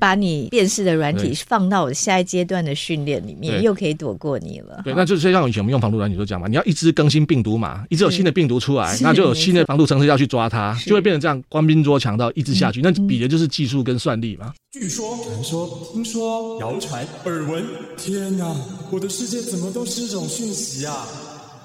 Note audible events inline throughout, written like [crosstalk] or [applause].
把你辨识的软体放到我下一阶段的训练里面，又可以躲过你了。对，那就是像以前我们用防毒软体都讲嘛，你要一直更新病毒嘛，一直有新的病毒出来，那就有新的防毒程式要去抓它，就会变成这样官兵捉强盗一直下去。那比的就是技术跟算力嘛。据说、传说、听说、谣传、耳闻，天哪，我的世界怎么都是这种讯息啊！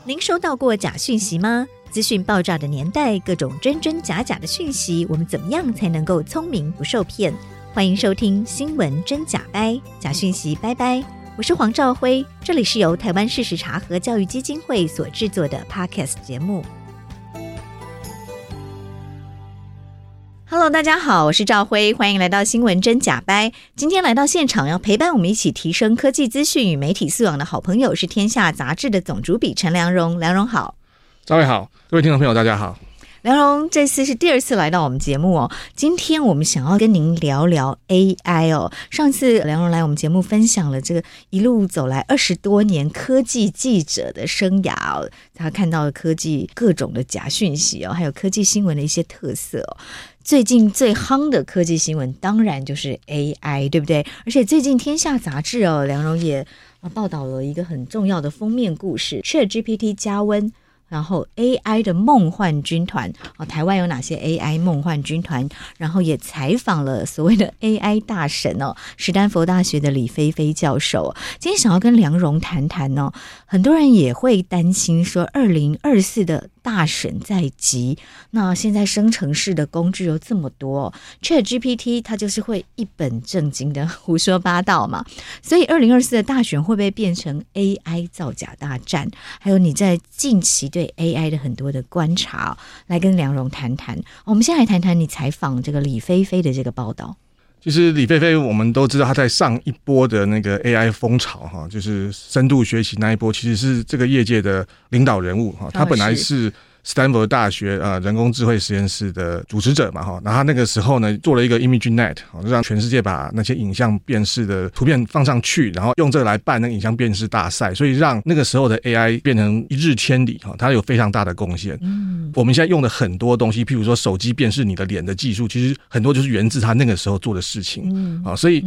您收到过假讯息吗？资讯爆炸的年代，各种真真假假的讯息，我们怎么样才能够聪明不受骗？欢迎收听《新闻真假掰》，假讯息拜拜。我是黄兆辉，这里是由台湾事实查核教育基金会所制作的 Podcast 节目。Hello，大家好，我是赵辉，欢迎来到《新闻真假掰》。今天来到现场要陪伴我们一起提升科技资讯与媒体素养的好朋友是《天下》杂志的总主笔陈良荣，良荣好。各位好，各位听众朋友，大家好。梁荣这次是第二次来到我们节目哦。今天我们想要跟您聊聊 AI 哦。上次梁荣来我们节目分享了这个一路走来二十多年科技记者的生涯哦，他看到了科技各种的假讯息哦，还有科技新闻的一些特色哦。最近最夯的科技新闻当然就是 AI，对不对？而且最近《天下》杂志哦，梁荣也啊报道了一个很重要的封面故事：ChatGPT 加温。然后 AI 的梦幻军团哦，台湾有哪些 AI 梦幻军团？然后也采访了所谓的 AI 大神哦，史丹佛大学的李菲菲教授。今天想要跟梁荣谈谈哦，很多人也会担心说，二零二四的。大选在即，那现在生成式的工具有这么多，ChatGPT 它就是会一本正经的胡说八道嘛。所以，二零二四的大选会不会变成 AI 造假大战？还有你在近期对 AI 的很多的观察，来跟梁荣谈谈。我们先来谈谈你采访这个李飞飞的这个报道。其实李飞飞，我们都知道他在上一波的那个 AI 风潮哈，就是深度学习那一波，其实是这个业界的领导人物哈。他本来是。斯坦福大学呃人工智慧实验室的主持者嘛哈，然后他那个时候呢做了一个 ImageNet，就让全世界把那些影像辨识的图片放上去，然后用这个来办那个影像辨识大赛，所以让那个时候的 AI 变成一日千里哈，它有非常大的贡献。嗯，我们现在用的很多东西，譬如说手机辨识你的脸的技术，其实很多就是源自他那个时候做的事情。嗯，啊，所以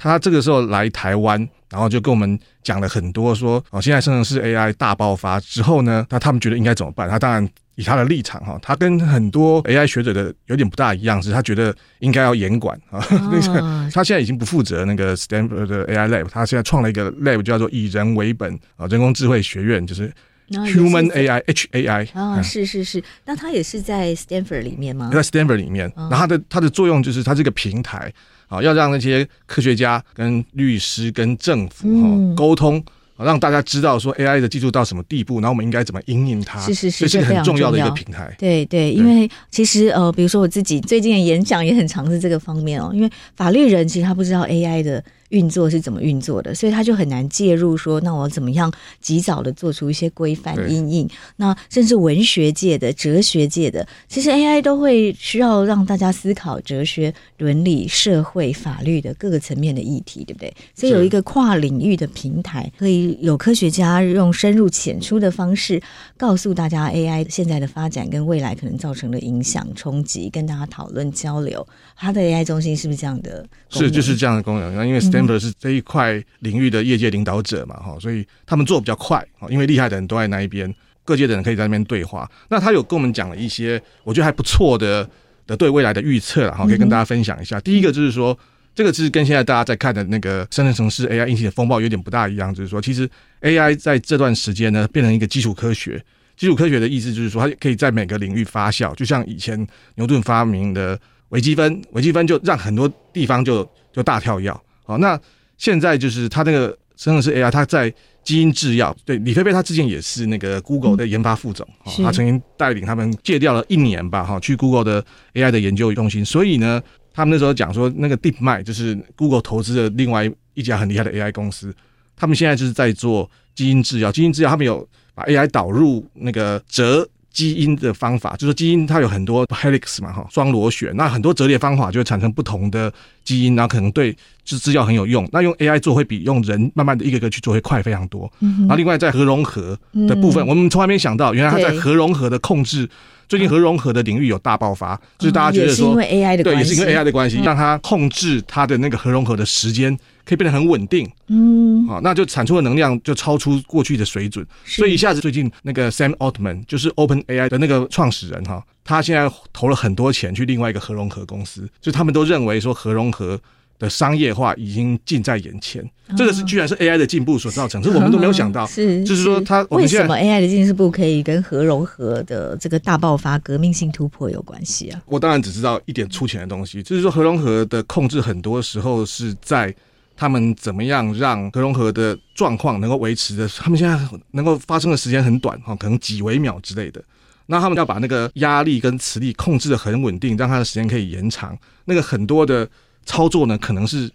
他这个时候来台湾。然后就跟我们讲了很多，说哦，现在生成式 AI 大爆发之后呢，那他们觉得应该怎么办？他当然以他的立场哈，他跟很多 AI 学者的有点不大一样，是他觉得应该要严管啊。哦、[laughs] 他现在已经不负责那个 Stanford 的 AI Lab，他现在创了一个 Lab 叫做以人为本啊，人工智慧学院，就是 Human AI HAI 啊，是是是，那它也是在 Stanford 里面吗？在 Stanford 里面，然后他的它的作用就是它这个平台。啊，要让那些科学家、跟律师、跟政府哈沟通，让大家知道说 AI 的技术到什么地步，然后我们应该怎么应用它。是是是，这是很重要的一个平台。对对，因为其实呃，比如说我自己最近的演讲也很尝试这个方面哦，因为法律人其实他不知道 AI 的。运作是怎么运作的，所以他就很难介入说，那我怎么样及早的做出一些规范阴影？那甚至文学界的、哲学界的，其实 AI 都会需要让大家思考哲学、伦理、社会、法律的各个层面的议题，对不对？所以有一个跨领域的平台，可以有科学家用深入浅出的方式，告诉大家 AI 现在的发展跟未来可能造成的影响、冲击，跟大家讨论交流。它的 AI 中心是不是这样的？是，就是这样的功能。那因为是这一块领域的业界领导者嘛，哈，所以他们做比较快，因为厉害的人都在那一边，各界的人可以在那边对话。那他有跟我们讲了一些我觉得还不错的的对未来的预测，哈，可以跟大家分享一下。第一个就是说，这个其实跟现在大家在看的那个深圳城市 AI 引起的风暴有点不大一样，就是说，其实 AI 在这段时间呢，变成一个基础科学。基础科学的意思就是说，它可以在每个领域发酵，就像以前牛顿发明的微积分，微积分就让很多地方就就大跳跃。好，那现在就是他那个真的是 AI，他在基因制药。对，李飞飞他之前也是那个 Google 的研发副总，嗯、他曾经带领他们戒掉了一年吧，哈，去 Google 的 AI 的研究中心。所以呢，他们那时候讲说，那个 DeepMind 就是 Google 投资的另外一家很厉害的 AI 公司，他们现在就是在做基因制药。基因制药，他们有把 AI 导入那个折。基因的方法，就是基因它有很多 helix 嘛，哈，双螺旋，那很多折叠方法就会产生不同的基因，然后可能对制制药很有用。那用 AI 做会比用人慢慢的一个一个去做会快非常多。嗯然后另外在核融合的部分，我们从来没想到，原来它在核融合的控制最近核融合的领域有大爆发，嗯、就是大家觉得说，因为 AI 的对，也是因为 AI 的关系，让它控制它的那个核融合的时间可以变得很稳定。嗯，啊，那就产出的能量就超出过去的水准，所以一下子最近那个 Sam Altman 就是 Open AI 的那个创始人哈，他现在投了很多钱去另外一个核融合公司，就他们都认为说核融合。的商业化已经近在眼前，这个是居然是 AI 的进步所造成，这我们都没有想到。是，就是说它为什么 AI 的进步可以跟核融合的这个大爆发、革命性突破有关系啊？我当然只知道一点粗浅的东西，就是说核融合的控制很多时候是在他们怎么样让核融合的状况能够维持的，他们现在能够发生的时间很短哈，可能几微秒之类的。那他们要把那个压力跟磁力控制的很稳定，让它的时间可以延长。那个很多的。操作呢，可能是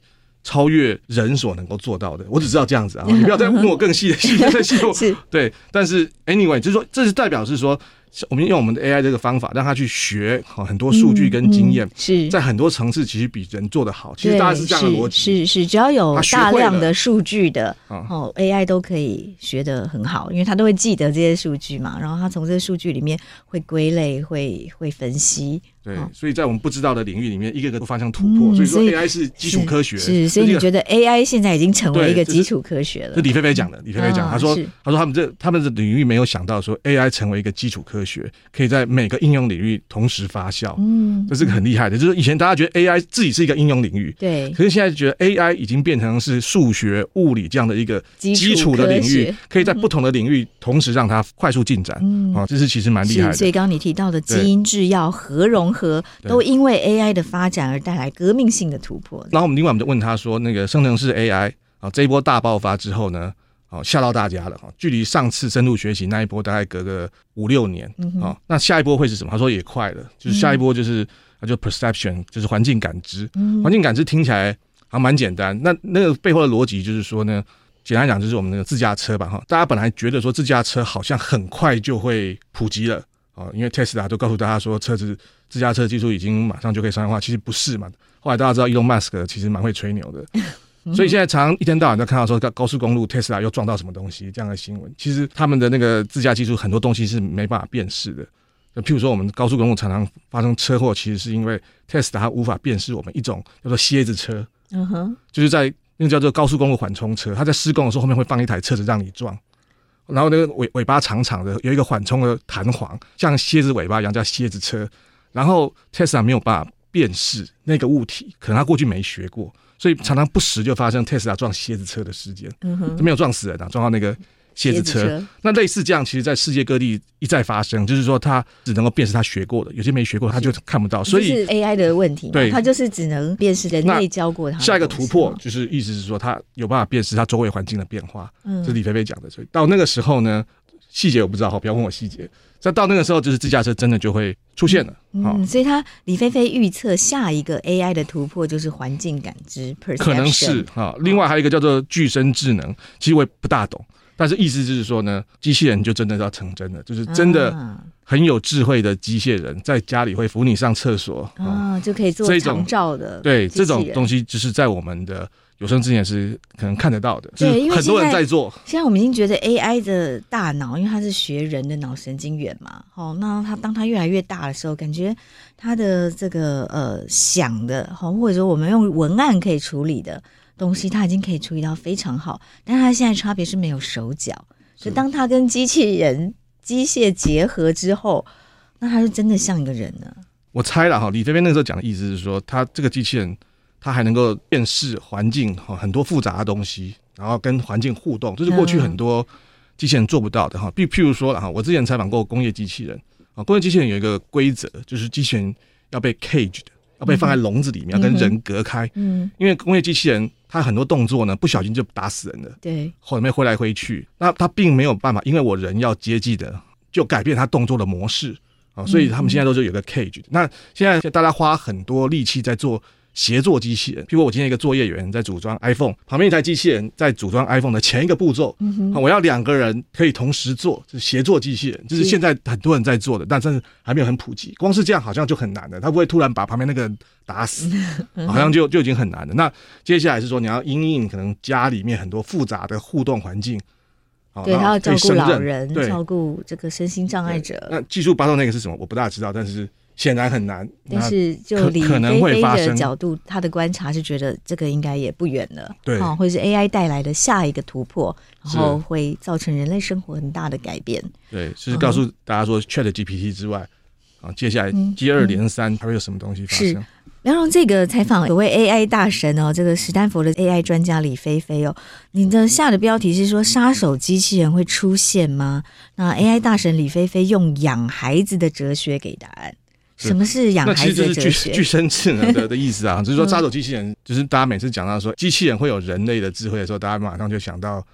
超越人所能够做到的。我只知道这样子啊，你不要再问我更细的细的 [laughs] 细。对，但是 anyway，就是说，这是代表是说。我们用我们的 AI 这个方法，让他去学很多数据跟经验，嗯嗯、是在很多层次其实比人做的好。其实大概是这样的逻辑，是是，只要有大量的数据的哦，AI 都可以学得很好，因为他都会记得这些数据嘛，然后他从这些数据里面会归类、会会分析。对，所以在我们不知道的领域里面，一个个都发生突破。嗯、所以说 AI 是基础科学，是，所以你觉得 AI 现在已经成为一个基础科学了？是李飞飞讲的，李飞飞讲，他说他说他们这他们的领域没有想到说 AI 成为一个基础科学。学可以在每个应用领域同时发酵，嗯，这是个很厉害的。就是以前大家觉得 AI 自己是一个应用领域，对，可是现在觉得 AI 已经变成是数学、物理这样的一个基础的领域，可以在不同的领域同时让它快速进展，嗯，啊，这是其实蛮厉害的。所以刚刚你提到的基因制药、核融合，都因为 AI 的发展而带来革命性的突破。然后我们另外我们就问他说，那个生成式 AI 啊，这一波大爆发之后呢？哦，吓到大家了哈！距离上次深度学习那一波大概隔个五六年，哦，那下一波会是什么？他说也快了，就是下一波就是，他就 perception，就是环境感知。环境感知听起来还蛮简单，那那个背后的逻辑就是说呢，简单讲就是我们那个自驾车吧哈。大家本来觉得说自驾车好像很快就会普及了哦，因为 Tesla 都告诉大家说车子自驾车技术已经马上就可以商业化，其实不是嘛。后来大家知道 Elon Musk 其实蛮会吹牛的。所以现在常常一天到晚都看到说高高速公路特斯拉又撞到什么东西这样的新闻。其实他们的那个自驾技术很多东西是没办法辨识的。就譬如说我们高速公路常常发生车祸，其实是因为特斯拉它无法辨识我们一种叫做蝎子车。嗯哼，就是在那个叫做高速公路缓冲车，它在施工的时候后面会放一台车子让你撞，然后那个尾尾巴长长的有一个缓冲的弹簧，像蝎子尾巴一样叫蝎子车。然后特斯拉没有办法辨识那个物体，可能他过去没学过。所以常常不时就发生特斯拉撞蝎子车的事件，嗯哼，没有撞死人啊，撞到那个蝎子车。车那类似这样，其实在世界各地一再发生，就是说它只能够辨识它学过的，有些没学过，它就看不到。所以是 AI 的问题，对，它就是只能辨识人类教过它。下一个突破就是意思是说，它有办法辨识它周围环境的变化。嗯，这是李飞飞讲的。所以到那个时候呢，细节我不知道，好，不要问我细节。那到那个时候，就是自驾车真的就会出现了。嗯，嗯，所以他李飞飞预测下一个 AI 的突破就是环境感知，可能是啊。另外还有一个叫做具身智能，其实我也不大懂，但是意思就是说呢，机器人就真的要成真了，就是真的很有智慧的机械人，在家里会扶你上厕所啊，就可以做长照的。对，这种东西就是在我们的。有生之年是可能看得到的，对，因为很多人在做。现在我们已经觉得 AI 的大脑，因为它是学人的脑神经元嘛，哦，那它当它越来越大的时候，感觉它的这个呃想的，好，或者说我们用文案可以处理的东西，它已经可以处理到非常好。但是它现在差别是没有手脚，就当它跟机器人机械结合之后，那它就真的像一个人了。我猜了哈，你这边那个时候讲的意思是说，它这个机器人。它还能够辨识环境哈，很多复杂的东西，然后跟环境互动，这是过去很多机器人做不到的哈。譬譬如说哈，我之前采访过工业机器人啊，工业机器人有一个规则，就是机器人要被 cage 的，要被放在笼子里面，要跟人隔开。嗯，因为工业机器人它很多动作呢，不小心就打死人了。对，后面挥来挥去，那它并没有办法，因为我人要接近的，就改变它动作的模式啊，所以他们现在都是有个 cage 的。那现在大家花很多力气在做。协作机器人，譬如我今天一个作业员在组装 iPhone，旁边一台机器人在组装 iPhone 的前一个步骤，嗯、哼我要两个人可以同时做，就是协作机器人，就是现在很多人在做的，但是还没有很普及。光是这样好像就很难的，他不会突然把旁边那个人打死，[laughs] 好像就就已经很难了。那接下来是说你要因应可能家里面很多复杂的互动环境，对，他要照顾老人，对照顾这个身心障碍者。那技术八道那个是什么？我不大知道，但是显然很难。但是就李可能会发生的角度，他的观察是觉得这个应该也不远了，对，哦，会是 AI 带来的下一个突破，然后会造成人类生活很大的改变。对，就是告诉大家说，ChatGPT 之外，啊，接下来接二连三还会有什么东西发生？是梁荣，这个采访所谓 AI 大神哦，这个史丹佛的 AI 专家李飞飞哦，你的下的标题是说杀手机器人会出现吗？那 AI 大神李飞飞用养孩子的哲学给答案。什么是养孩子的哲学？那是具身智能的的意思啊，[laughs] 就是说杀手机器人，就是大家每次讲到说机器人会有人类的智慧的时候，大家马上就想到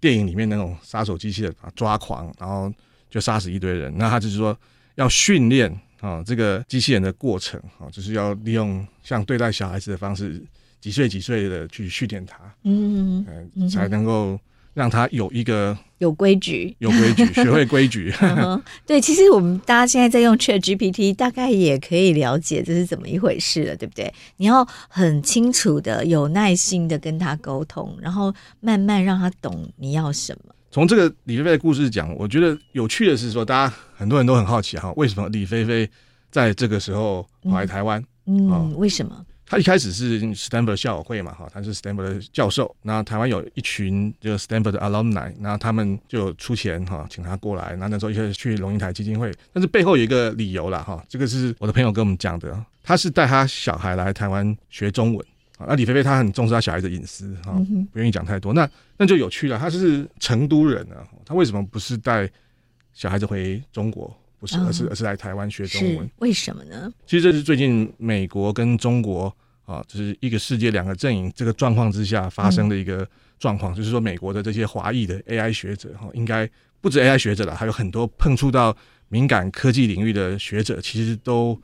电影里面那种杀手机器人啊，抓狂，然后就杀死一堆人。那他就是说要训练。啊、哦，这个机器人的过程啊、哦，就是要利用像对待小孩子的方式，几岁几岁的去训练他，嗯，嗯，才能够让他有一个有规矩，有规矩，学会规矩。[laughs] 对，其实我们大家现在在用 ChatGPT，大概也可以了解这是怎么一回事了，对不对？你要很清楚的、有耐心的跟他沟通，然后慢慢让他懂你要什么。从这个李飞飞的故事讲，我觉得有趣的是说，大家很多人都很好奇哈，为什么李飞飞在这个时候跑来台湾？嗯，嗯，为什么？他一开始是 Stanford 校友会嘛，哈，他是 Stanford 的教授。那台湾有一群就是 Stanford 的 alumni，那他们就出钱哈，请他过来。那那时候一开始去龙应台基金会，但是背后有一个理由啦哈，这个是我的朋友跟我们讲的，他是带他小孩来台湾学中文。那李飞飞他很重视他小孩的隐私哈，不愿意讲太多。那那就有趣了，他是成都人啊，他为什么不是带小孩子回中国？不是，而是而是来台湾学中文？为什么呢？其实这是最近美国跟中国啊，就是一个世界两个阵营这个状况之下发生的一个状况，就是说美国的这些华裔的 AI 学者哈，应该不止 AI 学者了，还有很多碰触到敏感科技领域的学者，其实都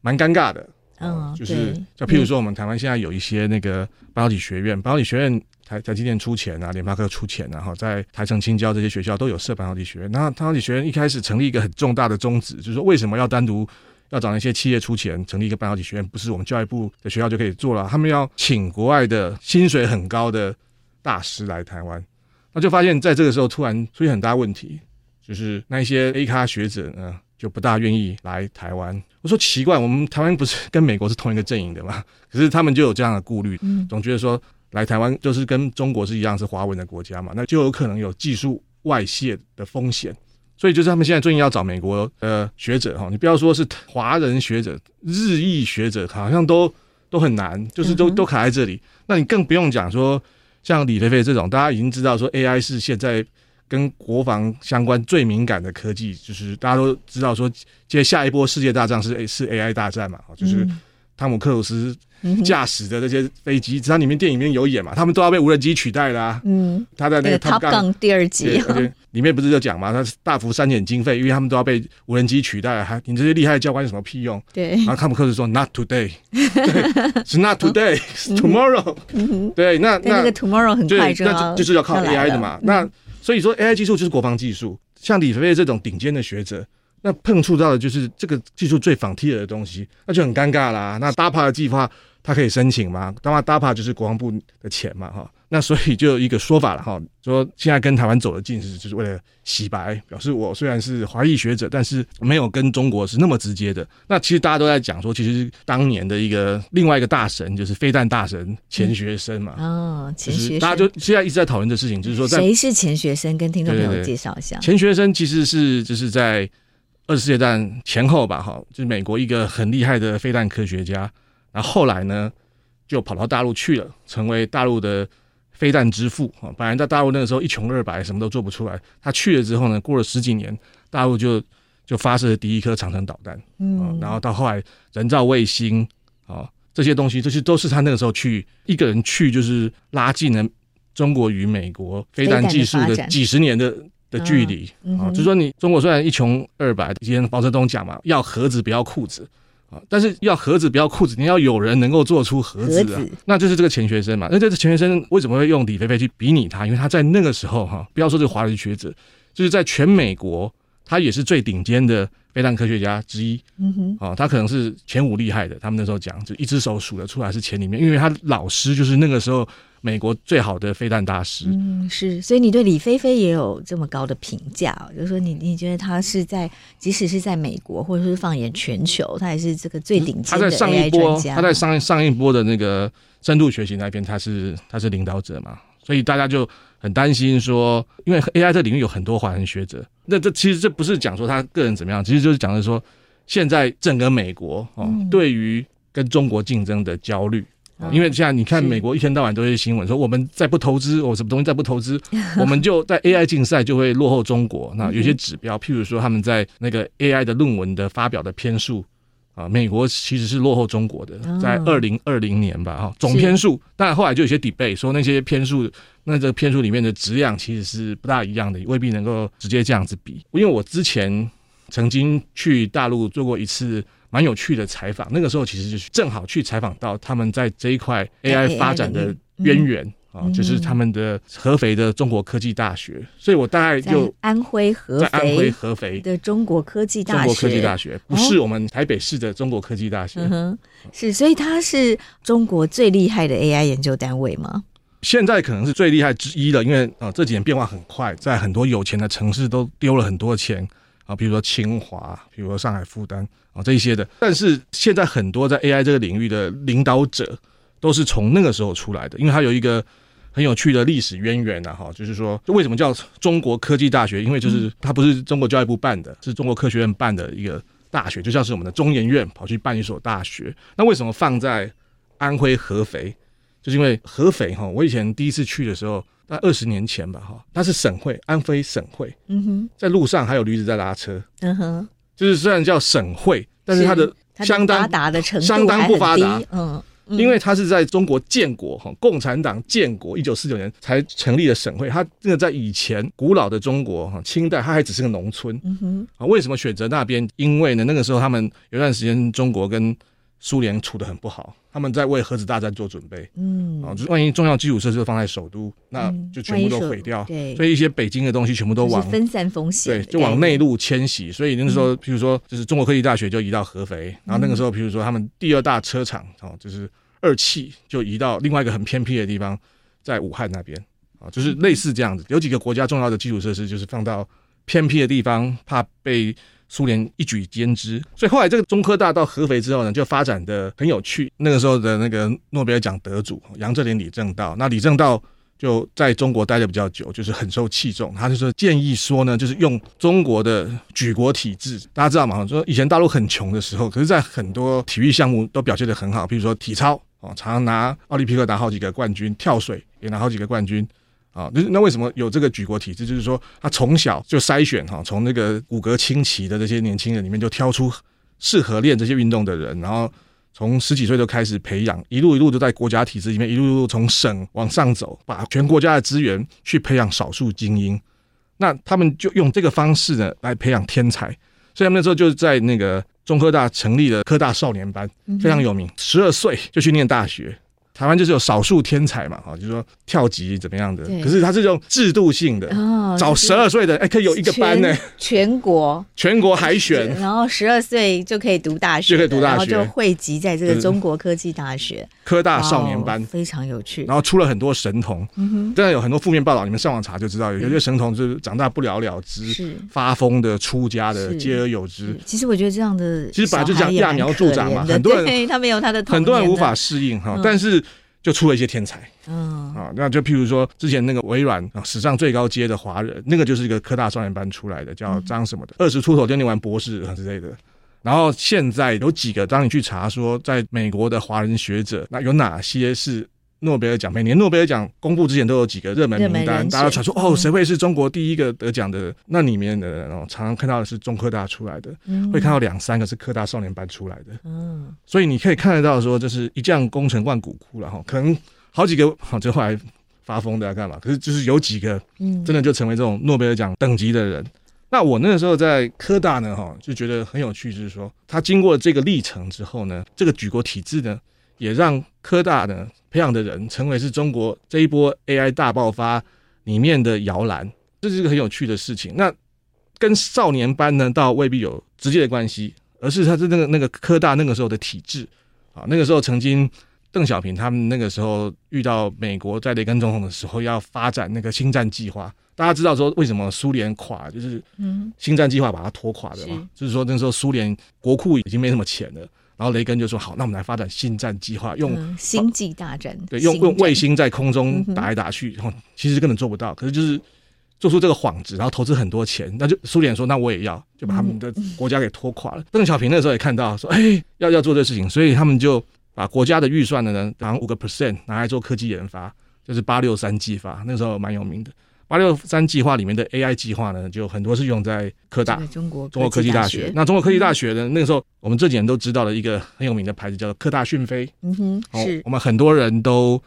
蛮尴尬的。嗯，就是，就譬如说，我们台湾现在有一些那个半导体学院，半导体学院台台积电出钱啊，联发科出钱啊，然后在台城、青交这些学校都有设半导体学院。那半导体学院一开始成立一个很重大的宗旨，就是说为什么要单独要找那些企业出钱成立一个半导体学院？不是我们教育部的学校就可以做了，他们要请国外的薪水很高的大师来台湾。那就发现在这个时候突然出现很大问题，就是那一些 A 咖学者呢，就不大愿意来台湾。我说奇怪，我们台湾不是跟美国是同一个阵营的吗？可是他们就有这样的顾虑，总觉得说来台湾就是跟中国是一样是华文的国家嘛，那就有可能有技术外泄的风险。所以就是他们现在最近要找美国的学者哈，你不要说是华人学者，日裔学者好像都都很难，就是都都卡在这里。那你更不用讲说像李飞飞这种，大家已经知道说 AI 是现在。跟国防相关最敏感的科技，就是大家都知道说，接下一波世界大战是是 AI 大战嘛，就是汤姆克鲁斯驾驶的这些飞机，它里面电影里面有演嘛，他们都要被无人机取代啦、啊。嗯，他在那个 Top Gun 第二集，[laughs] 里面不是就讲嘛，他是大幅删减经费，因为他们都要被无人机取代，还你这些厉害的教官有什么屁用？对，然后汤姆克鲁斯说 Not today，[laughs] 是 Not today，tomorrow。[laughs] 对，那那，那个 tomorrow 很快就那就是要靠 AI 的嘛，那。所以说，AI 技术就是国防技术。像李飞飞这种顶尖的学者，那碰触到的就是这个技术最 frontier 的东西，那就很尴尬啦。那 DARPA 的计划，他可以申请吗？当然，DARPA 就是国防部的钱嘛，哈。那所以就有一个说法了哈，说现在跟台湾走得近是就是为了洗白，表示我虽然是华裔学者，但是没有跟中国是那么直接的。那其实大家都在讲说，其实当年的一个另外一个大神就是飞弹大神钱学森嘛。哦，钱学森，大家就现在一直在讨论的事情，就是说谁是钱学森？跟听众朋友介绍一下。钱学森其实是就是在二次世界大战前后吧，哈，就是美国一个很厉害的飞弹科学家。然后后来呢，就跑到大陆去了，成为大陆的。飞弹之父啊，本来在大陆那个时候一穷二白，什么都做不出来。他去了之后呢，过了十几年，大陆就就发射了第一颗长城导弹，嗯，然后到后来人造卫星啊，这些东西，这些都是他那个时候去一个人去，就是拉近了中国与美国飞弹技术的几十年的的距离啊。就是说，你中国虽然一穷二白，以前毛泽东讲嘛，要盒子不要裤子。但是要盒子不要裤子，你要有人能够做出盒子啊，那就是这个钱学森嘛。那这个钱学森为什么会用李飞飞去比拟他？因为他在那个时候哈，不要说这个华人学者，就是在全美国，他也是最顶尖的飞弹科学家之一。嗯哼，啊，他可能是前五厉害的。他们那时候讲，就一只手数得出来是前里面，因为他老师就是那个时候美国最好的飞弹大师。嗯，是，所以你对李飞飞也有这么高的评价，就是说你你觉得他是在即使是在美国，或者是放眼全球，他也是这个最顶尖的 AI 专家。他在上一波，他在上上一波的那个深度学习那边，他是他是领导者嘛，所以大家就很担心说，因为 AI 这领域有很多华人学者，那这其实这不是讲说他个人怎么样，其实就是讲的说，现在整个美国哦，对于跟中国竞争的焦虑。因为现在你看，美国一天到晚都是新闻说，我们再不投资，我什么东西再不投资，[laughs] 我们就在 AI 竞赛就会落后中国。那有些指标，譬如说他们在那个 AI 的论文的发表的篇数啊，美国其实是落后中国的，在二零二零年吧，哈，总篇数。但后来就有些 debate 说那些篇数，那这个篇数里面的质量其实是不大一样的，未必能够直接这样子比。因为我之前曾经去大陆做过一次。蛮有趣的采访，那个时候其实就是正好去采访到他们在这一块 AI 发展的渊源啊，就是他们的合肥的中国科技大学，所以我大概就安徽合肥，在安徽合肥的中国科技大学，中国科技大学不是我们台北市的中国科技大学，嗯，哼是，所以它是中国最厉害的 AI 研究单位吗？现在可能是最厉害之一了，因为啊这几年变化很快，在很多有钱的城市都丢了很多钱。啊，比如说清华，比如说上海复旦啊，这一些的。但是现在很多在 AI 这个领域的领导者，都是从那个时候出来的，因为它有一个很有趣的历史渊源啊，哈，就是说为什么叫中国科技大学？因为就是它不是中国教育部办的，是中国科学院办的一个大学，就像是我们的中研院跑去办一所大学。那为什么放在安徽合肥？就是因为合肥哈，我以前第一次去的时候。在二十年前吧，哈，它是省会，安徽省会。嗯哼，在路上还有驴子在拉车。嗯哼，就是虽然叫省会，但是它的相当发达的程度相当不发达。嗯，因为它是在中国建国哈，共产党建国一九四九年才成立的省会。它这个在以前古老的中国哈，清代它还只是个农村。嗯哼，啊，为什么选择那边？因为呢，那个时候他们有段时间中国跟苏联处得很不好，他们在为核子大战做准备。嗯，啊，就万一重要基础设施放在首都，那就全部都毁掉。对，所以一些北京的东西全部都往分散风险，对，就往内陆迁徙。所以那个时候，譬如说，就是中国科技大学就移到合肥，然后那个时候，譬如说他们第二大车厂哦，就是二汽就移到另外一个很偏僻的地方，在武汉那边啊，就是类似这样子。有几个国家重要的基础设施就是放到偏僻的地方，怕被。苏联一举兼之，所以后来这个中科大到合肥之后呢，就发展的很有趣。那个时候的那个诺贝尔奖得主杨振宁、李政道，那李政道就在中国待的比较久，就是很受器重。他就说建议说呢，就是用中国的举国体制，大家知道吗？说以前大陆很穷的时候，可是在很多体育项目都表现得很好，比如说体操哦，常常拿奥林匹克拿好几个冠军，跳水也拿好几个冠军。啊，就是那为什么有这个举国体制？就是说，他从小就筛选哈，从那个骨骼清奇的这些年轻人里面，就挑出适合练这些运动的人，然后从十几岁就开始培养，一路一路都在国家体制里面，一路一路从省往上走，把全国家的资源去培养少数精英。那他们就用这个方式呢来培养天才，所以他们那时候就是在那个中科大成立了科大少年班，非常有名，十二岁就去念大学。台湾就是有少数天才嘛，哈，就是说跳级怎么样的，可是它是这种制度性的，哦，找十二岁的，哎，可以有一个班呢，全国。全国海选，然后十二岁就可以读大学，就可以读大学，然后就汇集在这个中国科技大学。科大少年班，非常有趣。然后出了很多神童，当然有很多负面报道，你们上网查就知道，有些神童就是长大不了了之，是。发疯的、出家的，皆而有之。其实我觉得这样的，其实本来就这样揠苗助长嘛，很多人 [laughs] 他没有他的，很多人无法适应哈，但是。就出了一些天才，嗯啊，那就譬如说之前那个微软啊，史上最高阶的华人，那个就是一个科大少年班出来的，叫张什么的，二十出头就念完博士之类的。然后现在有几个，当你去查说，在美国的华人学者，那有哪些是？诺贝尔奖每年诺贝尔奖公布之前都有几个热门名单，大家传说哦，谁会是中国第一个得奖的？那里面的人哦，常常看到的是中科大出来的，会看到两三个是科大少年班出来的。嗯，所以你可以看得到说，就是一将功成万骨枯了哈。可能好几个 [laughs] 好，就后来发疯的要干嘛？可是就是有几个，真的就成为这种诺贝尔奖等级的人。那我那个时候在科大呢，哈，就觉得很有趣，就是说他经过这个历程之后呢，这个举国体制呢，也让科大呢。培养的人成为是中国这一波 AI 大爆发里面的摇篮，这是一个很有趣的事情。那跟少年班呢，倒未必有直接的关系，而是他是那个那个科大那个时候的体制啊，那个时候曾经邓小平他们那个时候遇到美国在雷根总统的时候，要发展那个星战计划。大家知道说为什么苏联垮，就是嗯，星战计划把它拖垮的嘛。就是说那时候苏联国库已经没什么钱了，然后雷根就说好，那我们来发展星战计划，用、嗯、星际大战，对，用用卫星在空中打来打去，然后其实根本做不到，可是就是。做出这个幌子，然后投资很多钱，那就苏联说，那我也要，就把他们的国家给拖垮了。邓、嗯、小平那时候也看到说，哎，要要做这事情，所以他们就把国家的预算的呢，然后五个 percent 拿来做科技研发，就是八六三计划，那时候蛮有名的。八六三计划里面的 AI 计划呢，就很多是用在科大，中国中国科技大学。那中国科技大学呢，那个时候我们这几年都知道了一个很有名的牌子，叫做科大讯飞。嗯哼，是我们很多人都。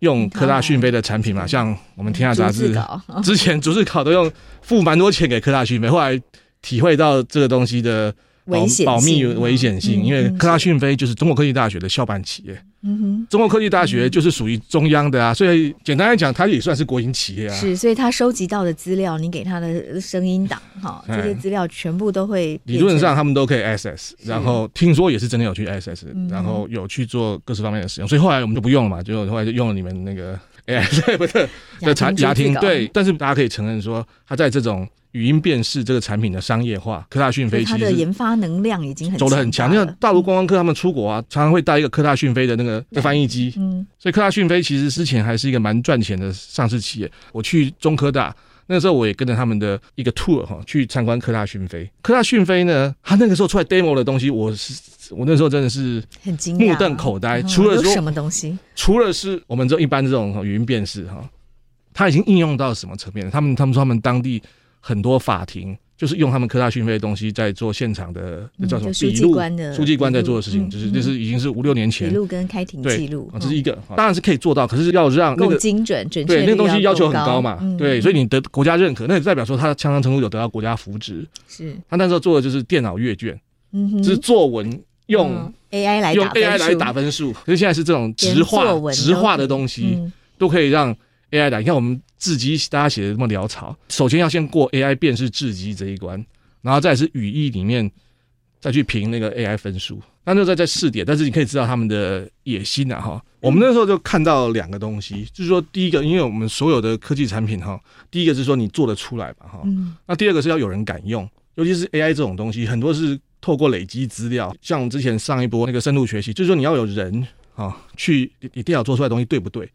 用科大讯飞的产品嘛，像我们天下杂志之前逐字稿都用付蛮多钱给科大讯飞，后来体会到这个东西的保保密危险性，因为科大讯飞就是中国科技大学的校办企业。嗯哼，中国科技大学就是属于中央的啊，所以简单来讲，它也算是国营企业啊。是，所以他收集到的资料，你给他的声音档，哈，这些资料全部都会。理论上他们都可以 access，然后听说也是真的有去 access，然后有去做各式方面的使用，所以后来我们就不用了嘛，就后来就用了你们那个 AI 不对的产雅听对，但是大家可以承认说，它在这种。语音辨识这个产品的商业化，科大讯飞它的研发能量已经很走得很强。因为大陆观光客他们出国啊，常常会带一个科大讯飞的那个的翻译机，嗯，所以科大讯飞其实之前还是一个蛮赚钱的上市企业。我去中科大那个时候，我也跟着他们的一个 tour 哈去参观科大讯飞。科大讯飞呢，他那个时候出来 demo 的东西，我是我那时候真的是很惊讶，目瞪口呆。除了说什么东西，除了是我们这一般这种语音辨识哈，它已经应用到什么层面？他们他们说他们当地。很多法庭就是用他们科大讯飞的东西在做现场的，那叫什么笔录？书记官在做的事情，就是就是已经是五六年前笔录跟开庭记录，这是一个，当然是可以做到，可是要让那个精准准确，对那个东西要求很高嘛，对，所以你得国家认可，那也代表说他相当程度有得到国家扶植。是他那时候做的就是电脑阅卷，嗯，就是作文用 AI 来用 AI 来打分数，可是现在是这种直化直化的东西都可以让 AI 来，你看我们。字迹大家写的这么潦草，首先要先过 AI 辨识字迹这一关，然后再是语义里面再去评那个 AI 分数，那就在在试点。但是你可以知道他们的野心啊哈。我们那时候就看到两个东西，就是说第一个，因为我们所有的科技产品哈，第一个是说你做得出来吧哈，那第二个是要有人敢用，尤其是 AI 这种东西，很多是透过累积资料，像之前上一波那个深度学习，就是说你要有人啊去你电脑做出来的东西对不对？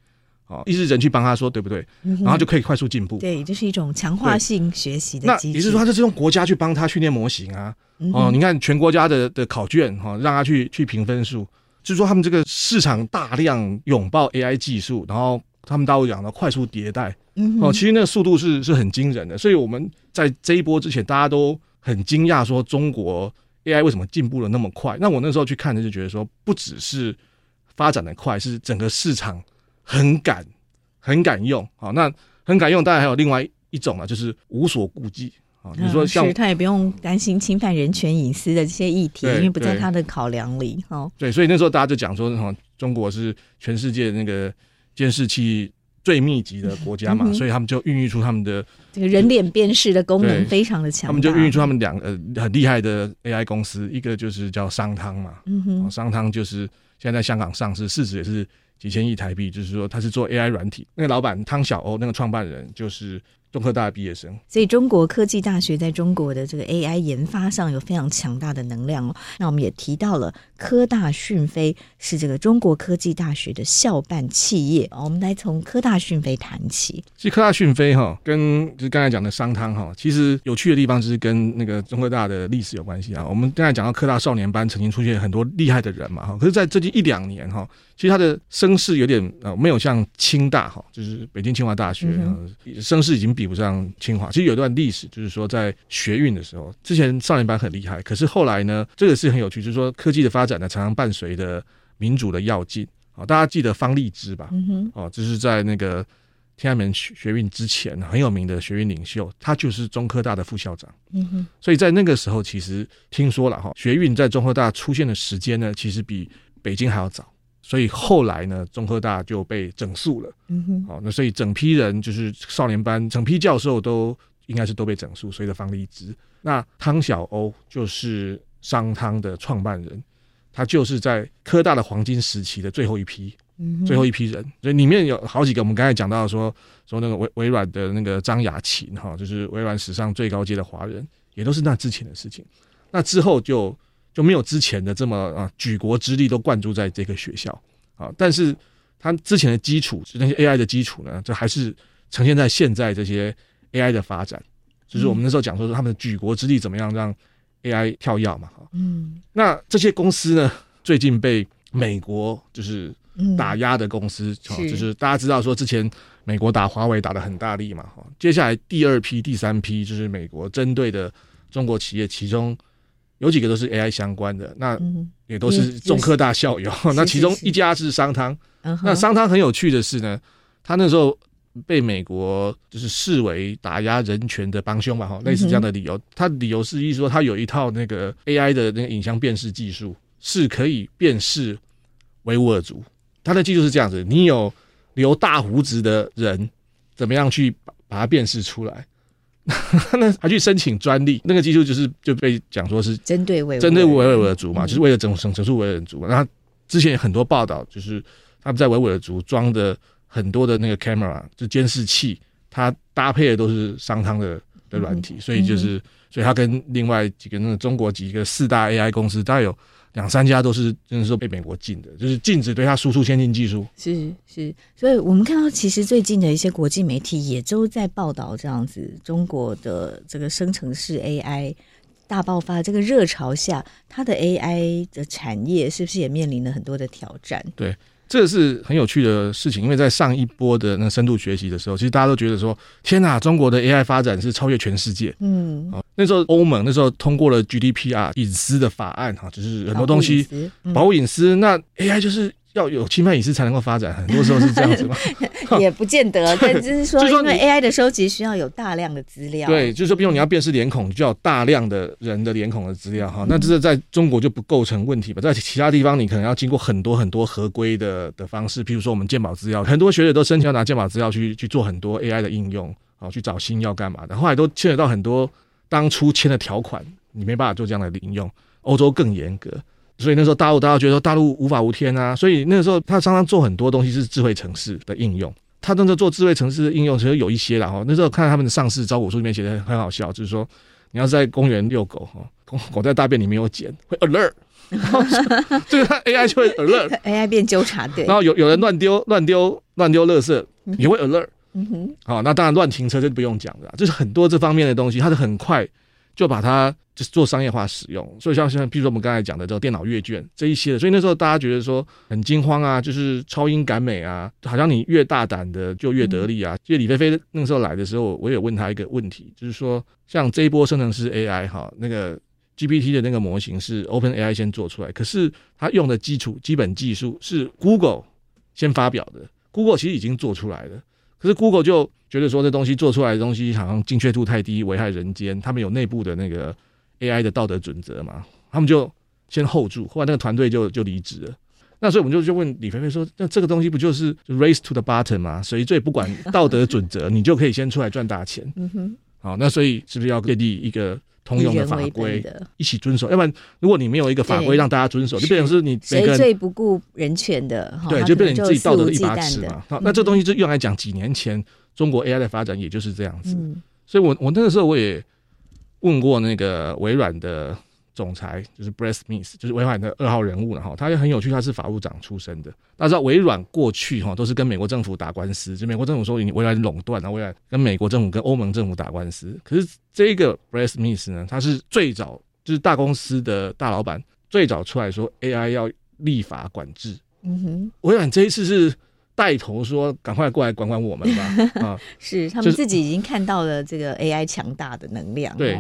啊，一是人去帮他说对不对，然后就可以快速进步。对，就是一种强化性学习的机制。那也就是说，他就是用国家去帮他训练模型啊。哦，你看全国家的的考卷哈，让他去去评分数，就是说他们这个市场大量拥抱 AI 技术，然后他们大陆讲的快速迭代。哦，其实那个速度是是很惊人的。所以我们在这一波之前，大家都很惊讶，说中国 AI 为什么进步了那么快？那我那时候去看的就觉得说，不只是发展的快，是整个市场。很敢，很敢用，好，那很敢用。当然还有另外一种啊，就是无所顾忌啊。比如说像，他也不用担心侵犯人权隐私的这些议题，因为不在他的考量里。哦，对，所以那时候大家就讲说，哈，中国是全世界那个监视器最密集的国家嘛，所以他们就孕育出他们的这个人脸辨识的功能非常的强。他们就孕育出他们两个很厉害的 AI 公司，一个就是叫商汤嘛，嗯哼，商汤就是现在在香港上市，市值也是。几千亿台币，就是说他是做 AI 软体，那个老板汤小欧，那个创办人就是。中科大毕业生，所以中国科技大学在中国的这个 AI 研发上有非常强大的能量哦。那我们也提到了科大讯飞是这个中国科技大学的校办企业，我们来从科大讯飞谈起。其实科大讯飞哈，跟就是刚才讲的商汤哈，其实有趣的地方就是跟那个中科大的历史有关系啊。我们刚才讲到科大少年班曾经出现很多厉害的人嘛哈，可是在最近一两年哈，其实他的声势有点呃没有像清大哈，就是北京清华大学声势已经比。比不上清华，其实有段历史，就是说在学运的时候，之前少年班很厉害，可是后来呢，这个是很有趣，就是说科技的发展呢，常常伴随着民主的要进啊。大家记得方励之吧？嗯哼，哦，就是在那个天安门学学运之前很有名的学运领袖，他就是中科大的副校长。嗯哼，所以在那个时候，其实听说了哈，学运在中科大出现的时间呢，其实比北京还要早。所以后来呢，中科大就被整肃了。嗯哼，好，那所以整批人就是少年班，整批教授都应该是都被整肃。随着方励之，那汤小欧就是商汤的创办人。他就是在科大的黄金时期的最后一批，嗯，最后一批人，所以里面有好几个，我们刚才讲到说说那个微微软的那个张雅琴哈，就是微软史上最高阶的华人，也都是那之前的事情。那之后就就没有之前的这么啊举国之力都灌注在这个学校。啊，但是它之前的基础，就那些 AI 的基础呢，就还是呈现在现在这些 AI 的发展，就是我们那时候讲说说他们的举国之力怎么样让 AI 跳跃嘛，嗯，那这些公司呢，最近被美国就是打压的公司，嗯、就是大家知道说之前美国打华为打的很大力嘛，哈，接下来第二批、第三批就是美国针对的中国企业，其中有几个都是 AI 相关的，那也都是中科大校友，嗯、[laughs] 那其中一家是商汤，那商汤很有趣的是呢，他那时候。被美国就是视为打压人权的帮凶嘛，哈，类似这样的理由。他理由是意思说，他有一套那个 AI 的那个影像辨识技术，是可以辨识维吾尔族。他的技术是这样子：你有留大胡子的人，怎么样去把把它辨识出来？[laughs] 那还去申请专利，那个技术就是就被讲说是针对维针对维吾尔族嘛，就是为了整整整肃维吾尔族。那之前有很多报道，就是他们在维吾尔族装的。很多的那个 camera 就监视器，它搭配的都是商汤的的软体，所以就是，所以它跟另外几个那个中国几个四大 AI 公司，大概有两三家都是，真的是被美国禁的，就是禁止对它输出先进技术。是是，所以我们看到，其实最近的一些国际媒体也都在报道这样子，中国的这个生成式 AI 大爆发这个热潮下，它的 AI 的产业是不是也面临了很多的挑战？对。这是很有趣的事情，因为在上一波的那深度学习的时候，其实大家都觉得说：“天哪，中国的 AI 发展是超越全世界。”嗯，那时候欧盟那时候通过了 GDPR 隐私的法案，哈，就是很多东西保护隐私，那 AI 就是。要有侵犯隐私才能够发展，很多时候是这样子嘛，[laughs] 也不见得。[laughs] 但就是说，因为 AI 的收集需要有大量的资料。对，就是说，比如你要辨识脸孔，就要大量的人的脸孔的资料哈。那这是在中国就不构成问题吧？在其他地方，你可能要经过很多很多合规的的方式，譬如说我们鉴宝资料，很多学者都申请要拿鉴宝资料去去做很多 AI 的应用，好去找新药干嘛的。后来都牵扯到很多当初签的条款，你没办法做这样的应用。欧洲更严格。所以那时候大陆大家觉得说大陆无法无天啊，所以那个时候他常常做很多东西是智慧城市的应用。他那时候做智慧城市的应用其实有一些啦哈。那时候看他们的上市招股书里面写的很好笑，就是说你要是在公园遛狗哈，狗在大便里面有捡会 alert，[laughs] 这个 AI 就会 alert，AI [laughs] 变纠察队。然后有有人乱丢乱丢乱丢垃圾也会 alert，嗯哼，好，那当然乱停车就不用讲了，就是很多这方面的东西，它是很快就把它。就是做商业化使用，所以像像，譬如说我们刚才讲的这个电脑阅卷这一些的，所以那时候大家觉得说很惊慌啊，就是超英赶美啊，好像你越大胆的就越得利啊。其实李飞飞那个时候来的时候，我也问他一个问题，就是说像这一波生成式 AI 哈，那个 GPT 的那个模型是 OpenAI 先做出来，可是它用的基础基本技术是 Google 先发表的，Google 其实已经做出来了，可是 Google 就觉得说这东西做出来的东西好像精确度太低，危害人间，他们有内部的那个。AI 的道德准则嘛，他们就先 hold 住，后来那个团队就就离职了。那所以我们就就问李飞飞说：“那这个东西不就是 race to the bottom 吗？谁最不管道德准则，你就可以先出来赚大钱。”嗯哼。好，那所以是不是要建立一个通用的法规，一起遵守？要不然，如果你没有一个法规让大家遵守，就变成是你谁最不顾人权的？对，就变成你自己道德的一把尺嘛。好，那这东西就用来讲，几年前中国 AI 的发展也就是这样子。所以我我那个时候我也。问过那个微软的总裁，就是 Brad Smith，就是微软的二号人物了哈。他也很有趣，他是法务长出身的。大家知道微软过去哈都是跟美国政府打官司，就美国政府说你微软垄断，然后微软跟美国政府跟欧盟政府打官司。可是这个 Brad Smith 呢，他是最早就是大公司的大老板，最早出来说 AI 要立法管制。嗯哼，微软这一次是。带头说：“赶快过来管管我们吧！” [laughs] 啊，是他们自己已经看到了这个 AI 强大的能量。对，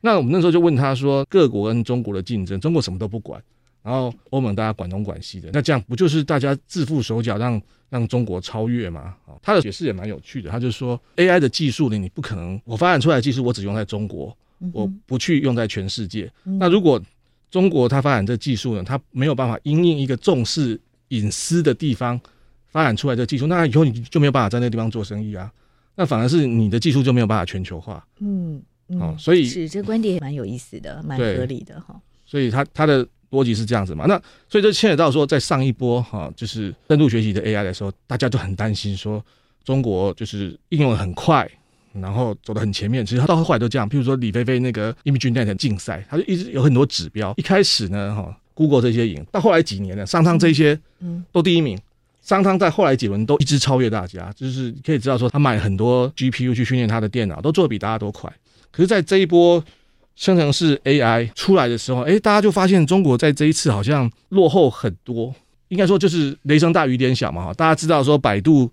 那我们那时候就问他说：“各国跟中国的竞争，中国什么都不管，然后欧盟大家管东管西的，那这样不就是大家自负手脚，让让中国超越吗？”啊，他的解释也蛮有趣的，他就说：“AI 的技术呢，你不可能我发展出来的技术，我只用在中国，我不去用在全世界。那如果中国它发展这技术呢，它没有办法因应一个重视隐私的地方。”发展出来的技术，那以后你就没有办法在那个地方做生意啊。那反而是你的技术就没有办法全球化。嗯，嗯，哦，所以是这个观点也蛮有意思的，蛮合理的哈。所以他他的逻辑是这样子嘛？那所以这牵扯到说，在上一波哈，就是深度学习的 AI 的时候，大家就很担心说，中国就是应用的很快，然后走得很前面。其实他到后来都这样，譬如说李飞飞那个 ImageNet 竞赛，他就一直有很多指标。一开始呢，哈，Google 这些赢，到后来几年呢，上上这些嗯都第一名。商汤在后来几轮都一直超越大家，就是可以知道说，他买很多 GPU 去训练他的电脑，都做的比大家都快。可是，在这一波生成式 AI 出来的时候，哎，大家就发现中国在这一次好像落后很多。应该说，就是雷声大雨点小嘛，哈。大家知道说，百度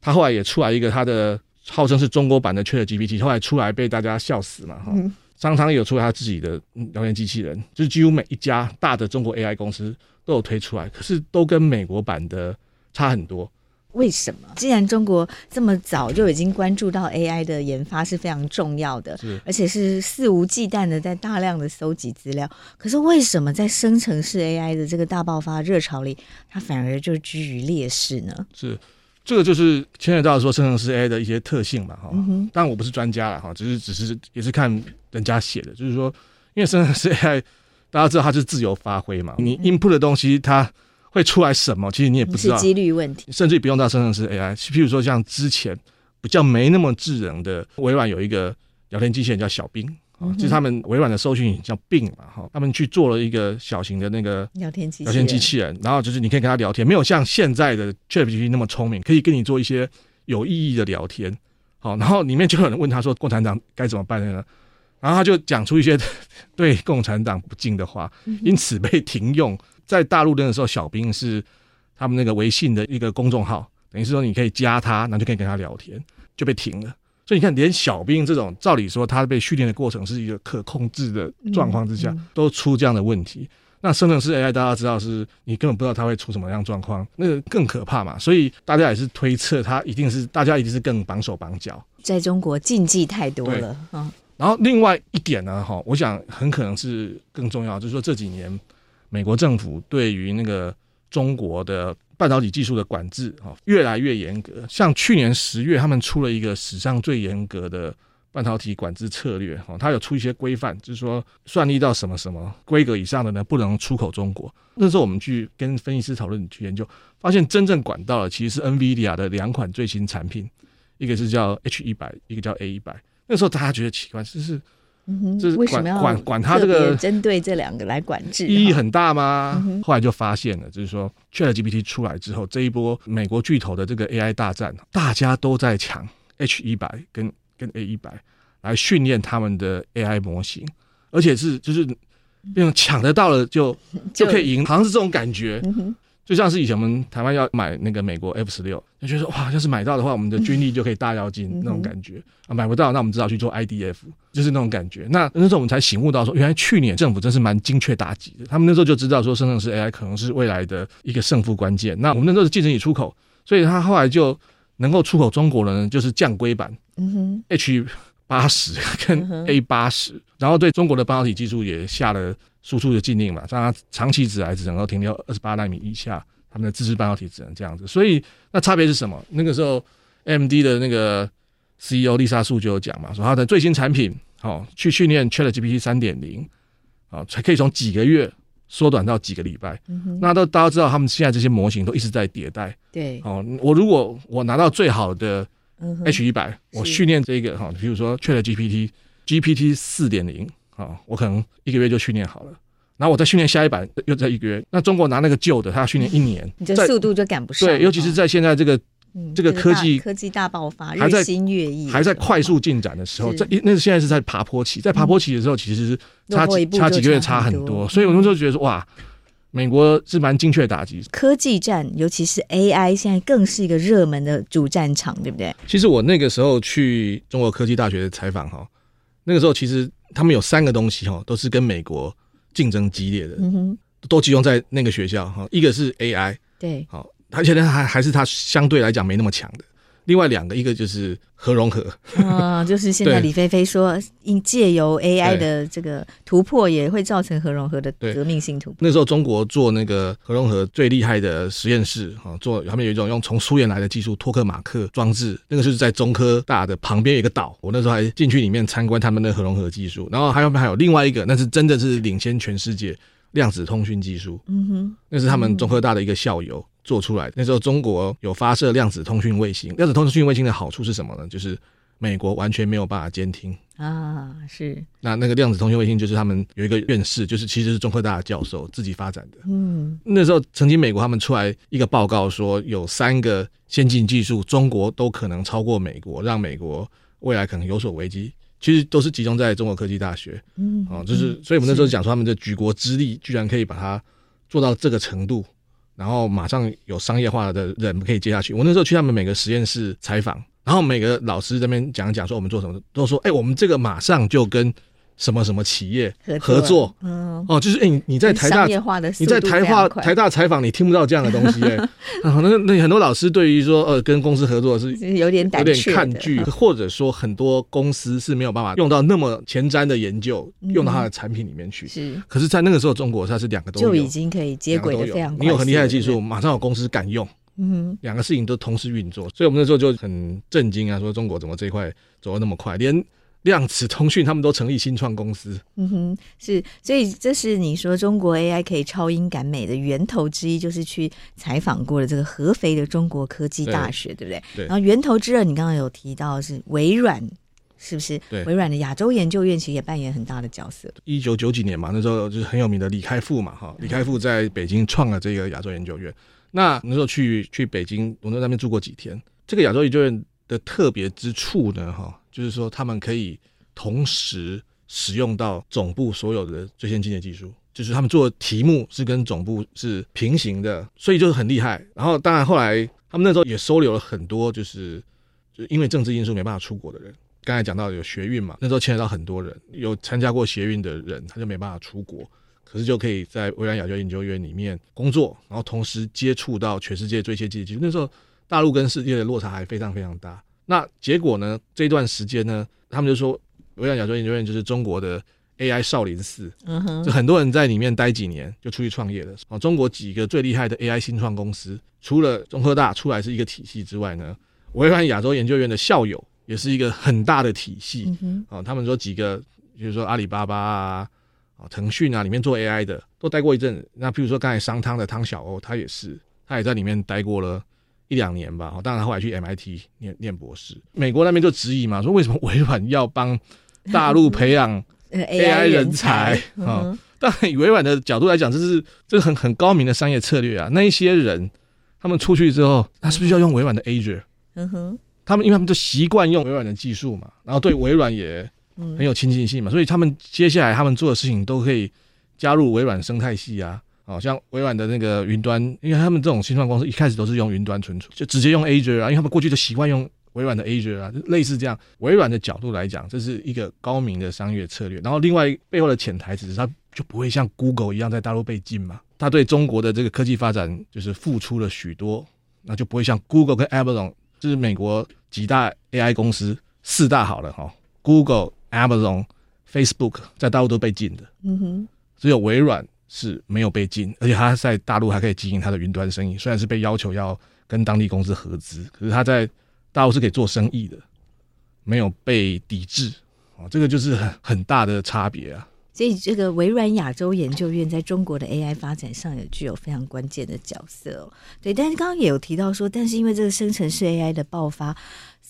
它后来也出来一个它的号称是中国版的 ChatGPT，后来出来被大家笑死嘛，哈。商汤也有出来他自己的聊天机器人，就是几乎每一家大的中国 AI 公司都有推出来，可是都跟美国版的。差很多，为什么？既然中国这么早就已经关注到 AI 的研发是非常重要的，是而且是肆无忌惮的在大量的搜集资料，可是为什么在生成式 AI 的这个大爆发热潮里，它反而就居于劣势呢？是这个就是牵扯到说生成式 AI 的一些特性嘛，哈、嗯哼。当然我不是专家了哈，只是只是也是看人家写的，就是说，因为生成式 AI 大家知道它是自由发挥嘛，你 input 的东西它。会出来什么？其实你也不知道，是几率问题，甚至不用到生成式 AI。譬如说，像之前比较没那么智能的微软有一个聊天机器人叫小冰，啊、就是他们微软的搜寻引擎叫 Bing 嘛，哈，他们去做了一个小型的那个聊天机聊天机器人，然后就是你可以跟他聊天，没有像现在的 ChatGPT 那么聪明，可以跟你做一些有意义的聊天。好，然后里面就有人问他说，共产党该怎么办呢？然后他就讲出一些 [laughs] 对共产党不敬的话，因此被停用。在大陆那个时候，小兵是他们那个微信的一个公众号，等于是说你可以加他，然后就可以跟他聊天，就被停了。所以你看，连小兵这种，照理说他被训练的过程是一个可控制的状况之下，都出这样的问题。那生成式 AI 大家知道是你根本不知道它会出什么样状况，那个更可怕嘛。所以大家也是推测，它一定是大家一定是更绑手绑脚。在中国禁忌太多了啊。然后另外一点呢，哈，我想很可能是更重要，就是说这几年。美国政府对于那个中国的半导体技术的管制啊，越来越严格。像去年十月，他们出了一个史上最严格的半导体管制策略，哈，它有出一些规范，就是说算力到什么什么规格以上的呢，不能出口中国。那时候我们去跟分析师讨论去研究，发现真正管到的其实是 NVIDIA 的两款最新产品，一个是叫 H 一百，一个叫 A 一百。那时候大家觉得奇怪，就是。就是管管管他这个针对这两个来管制，意义很大吗？嗯、后来就发现了，就是说，ChatGPT 出来之后，这一波美国巨头的这个 AI 大战，大家都在抢 H 一百跟跟 A 一百来训练他们的 AI 模型，而且是就是那种抢得到了 [laughs] 就就可以赢，好像是这种感觉。嗯就像是以前我们台湾要买那个美国 F 十六，就觉得哇，要是买到的话，我们的军力就可以大跃进那种感觉啊。买不到，那我们只好去做 IDF，就是那种感觉。那那时候我们才醒悟到说，原来去年政府真是蛮精确打击的。他们那时候就知道说，生成式 AI 可能是未来的一个胜负关键。那我们那时候是竞争性出口，所以他后来就能够出口中国的呢，就是降规版嗯哼，H 八十跟 A 八十，然后对中国的半导体技术也下了。输出的禁令嘛，让它长期只来只能够停留二十八纳米以下，他们的自制半导体只能这样子。所以那差别是什么？那个时候 AMD 的那个 CEO 丽莎素就有讲嘛，说他的最新产品，好去训练 ChatGPT 三点零，啊，才可以从几个月缩短到几个礼拜。嗯、那都大家知道，他们现在这些模型都一直在迭代。对，哦，我如果我拿到最好的 H 一百，我训练这个哈，比如说 ChatGPT GPT 四点零。啊，我可能一个月就训练好了，然后我再训练下一版，又在一个月。那中国拿那个旧的，他要训练一年，你的速度就赶不上。对，尤其是在现在这个、嗯、这个科技科技大爆发，还在日新月异，还在快速进展的时候，在那现在是在爬坡期，在爬坡期的时候，其实差几差几个月差很多。所以我那时候觉得说，哇，美国是蛮精确打击。科技战，尤其是 AI，现在更是一个热门的主战场，对不对？其实我那个时候去中国科技大学的采访哈，那个时候其实。他们有三个东西哈，都是跟美国竞争激烈的，嗯哼，都集中在那个学校哈。一个是 AI，对，好，而且呢还还是它相对来讲没那么强的。另外两个，一个就是核融合，啊，[laughs] 就是现在李飞飞说，因借由 AI 的这个突破，也会造成核融合的革命性突破。那时候中国做那个核融合最厉害的实验室啊，做他们有一种用从苏联来的技术托克马克装置，那个就是在中科大的旁边有一个岛，我那时候还进去里面参观他们的核融合技术。然后还有还有另外一个，那是真的是领先全世界，量子通讯技术。嗯哼，那是他们中科大的一个校友做出来的。那时候中国有发射量子通讯卫星，量子通讯卫星的好处是什么呢？就是美国完全没有办法监听啊。是。那那个量子通讯卫星就是他们有一个院士，就是其实是中科大的教授自己发展的。嗯，那时候曾经美国他们出来一个报告说，有三个先进技术，中国都可能超过美国，让美国未来可能有所危机。其实都是集中在中国科技大学，嗯，哦，就是，所以我们那时候讲说他们的举国之力，居然可以把它做到这个程度，然后马上有商业化的人可以接下去。我那时候去他们每个实验室采访，然后每个老师这边讲讲说我们做什么，都说，哎，我们这个马上就跟。什么什么企业合作？嗯，哦，就是哎，你你在台大，你在台化台大采访，你听不到这样的东西哎。[laughs] 那那很多老师对于说呃跟公司合作是 [laughs] 有点有点抗拒，[laughs] 或者说很多公司是没有办法用到那么前瞻的研究用到它的产品里面去。是，可是，在那个时候，中国它是两个都已经可以接轨的非常。你有很厉害的技术，马上有公司敢用。嗯，两个事情都同时运作，所以我们那时候就很震惊啊，说中国怎么这一块走得那么快，连。量子通讯，他们都成立新创公司。嗯哼，是，所以这是你说中国 AI 可以超英赶美的源头之一，就是去采访过了这个合肥的中国科技大学，对，对不对？对。然后源头之二，你刚刚有提到是微软，是不是？对。微软的亚洲研究院其实也扮演很大的角色。一九九几年嘛，那时候就是很有名的李开复嘛，哈，李开复在北京创了这个亚洲研究院。那那时候去去北京，我在那边住过几天。这个亚洲研究院的特别之处呢，哈。就是说，他们可以同时使用到总部所有的最先进的技术，就是他们做的题目是跟总部是平行的，所以就是很厉害。然后，当然后来他们那时候也收留了很多，就是就因为政治因素没办法出国的人。刚才讲到有学运嘛，那时候牵扯到很多人，有参加过学运的人，他就没办法出国，可是就可以在微软亚洲研究院里面工作，然后同时接触到全世界最先进的技术。那时候大陆跟世界的落差还非常非常大。那结果呢？这段时间呢，他们就说，微软亚洲研究院就是中国的 AI 少林寺，嗯哼，就很多人在里面待几年就出去创业了。哦，中国几个最厉害的 AI 新创公司，除了中科大出来是一个体系之外呢，微软亚洲研究院的校友也是一个很大的体系。嗯哼，哦，他们说几个，比如说阿里巴巴啊，啊，腾讯啊，里面做 AI 的都待过一阵。那譬如说刚才商汤的汤小鸥，他也是，他也在里面待过了。一两年吧，当然他后来去 MIT 念念博士。美国那边就质疑嘛，说为什么微软要帮大陆培养 [laughs] AI 人才啊？但以微软的角度来讲，这是这是很很高明的商业策略啊。那一些人他们出去之后，他是不是要用微软的 Azure？嗯哼，他们因为他们就习惯用微软的技术嘛，然后对微软也很有亲近性嘛，所以他们接下来他们做的事情都可以加入微软生态系啊。哦，像微软的那个云端，因为他们这种新创公司一开始都是用云端存储，就直接用 Azure 啊，因为他们过去就习惯用微软的 Azure 啊，类似这样。微软的角度来讲，这是一个高明的商业策略。然后另外背后的潜台词是，它就不会像 Google 一样在大陆被禁嘛。它对中国的这个科技发展就是付出了许多，那就不会像 Google 跟 Amazon，这是美国几大 AI 公司四大好了哈，Google、Amazon、Facebook 在大陆都被禁的。嗯哼，只有微软。是没有被禁，而且他在大陆还可以经营他的云端生意。虽然是被要求要跟当地公司合资，可是他在大陆是可以做生意的，没有被抵制。哦，这个就是很很大的差别啊。所以，这个微软亚洲研究院在中国的 AI 发展上也具有非常关键的角色哦。对，但是刚刚也有提到说，但是因为这个生成式 AI 的爆发，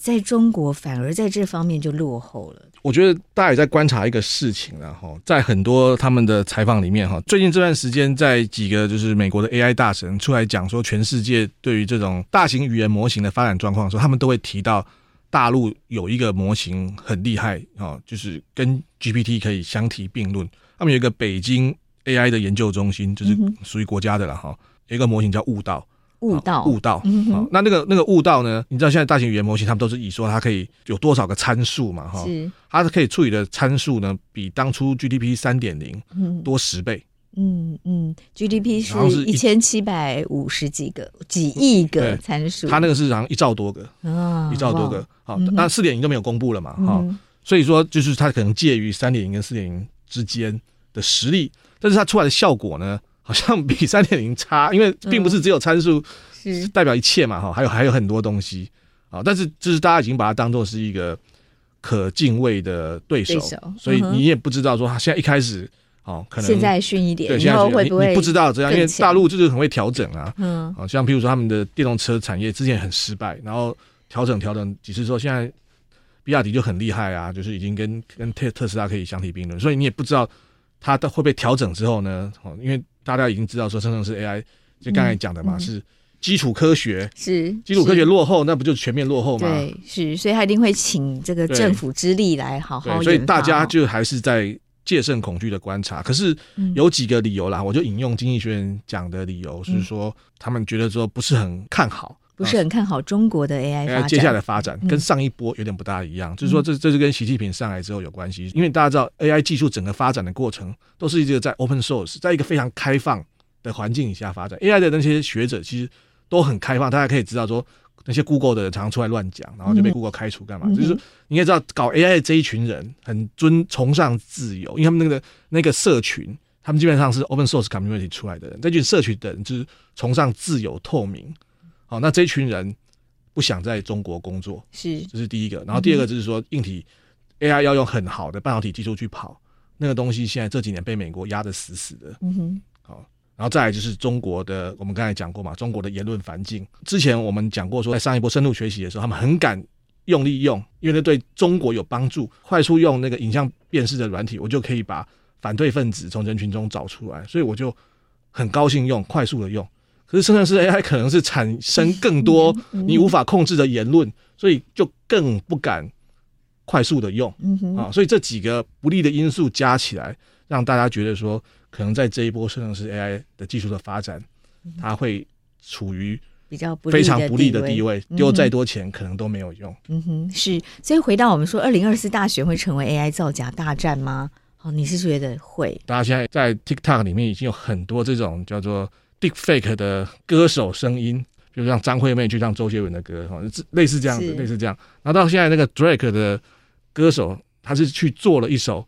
在中国反而在这方面就落后了。我觉得大家也在观察一个事情了哈，在很多他们的采访里面哈，最近这段时间，在几个就是美国的 AI 大神出来讲说，全世界对于这种大型语言模型的发展状况的时候，他们都会提到。大陆有一个模型很厉害啊，就是跟 GPT 可以相提并论。他们有一个北京 AI 的研究中心，就是属于国家的了哈。有一个模型叫悟道，悟道，悟道。好，那那个那个悟道呢？你知道现在大型语言模型，他们都是以说它可以有多少个参数嘛？哈，它是可以处理的参数呢，比当初 GPT 三点零多十倍。嗯嗯，GDP 是一千七百五十几个几亿个参数，它那个是好像一兆多个啊，一兆多个。好，那四点零都没有公布了嘛？哈，所以说就是它可能介于三点零跟四点零之间的实力，但是它出来的效果呢，好像比三点零差，因为并不是只有参数是代表一切嘛，哈，还有还有很多东西啊。但是就是大家已经把它当做是一个可敬畏的对手，所以你也不知道说他现在一开始。哦，可能现在逊一点，对，现在会不会你不知道这样，因为大陆就是很会调整啊。嗯，好像譬如说他们的电动车产业之前很失败，然后调整调整几次之后，现在比亚迪就很厉害啊，就是已经跟跟特特斯拉可以相提并论。所以你也不知道它的会被调整之后呢，哦，因为大家已经知道说生成式 AI，就刚才讲的嘛，嗯、是基础科学，是基础科学落后，那不就全面落后吗？对，是，所以他一定会请这个政府之力来好好。所以大家就还是在。戒慎恐惧的观察，可是有几个理由啦，嗯、我就引用经济学人讲的理由，是说、嗯、他们觉得说不是很看好，不是很看好中国的 AI 发展，接下来发展跟上一波有点不大一样，嗯、就是说这这是跟习近平上来之后有关系，因为大家知道 AI 技术整个发展的过程都是一个在 open source，在一个非常开放的环境以下发展，AI 的那些学者其实都很开放，大家可以知道说。那些 Google 的人常常出来乱讲，然后就被 Google 开除干嘛？嗯、就是你应该知道，搞 AI 的这一群人很尊崇尚自由，因为他们那个那个社群，他们基本上是 Open Source Community 出来的人。这群社群的人就是崇尚自由透明。好，那这群人不想在中国工作，是这是第一个。然后第二个就是说，硬体 AI 要用很好的半导体技术去跑，那个东西现在这几年被美国压得死死的。嗯哼，好。然后再来就是中国的，我们刚才讲过嘛，中国的言论环境。之前我们讲过，说在上一波深度学习的时候，他们很敢用力用，因为那对中国有帮助。快速用那个影像辨识的软体，我就可以把反对分子从人群中找出来，所以我就很高兴用，快速的用。可是生成式 AI 可能是产生更多你无法控制的言论，所以就更不敢快速的用啊。所以这几个不利的因素加起来，让大家觉得说。可能在这一波生成式 AI 的技术的发展，它会处于比较非常不利的地位，丢再多钱可能都没有用。嗯哼，是。所以回到我们说，二零二四大选会成为 AI 造假大战吗？哦，你是觉得会？大家现在在 TikTok 里面已经有很多这种叫做 Deepfake 的歌手声音，比如像张惠妹去唱周杰伦的歌，哈，类似这样子，类似这样。然后到现在那个 Drake 的歌手，他是去做了一首。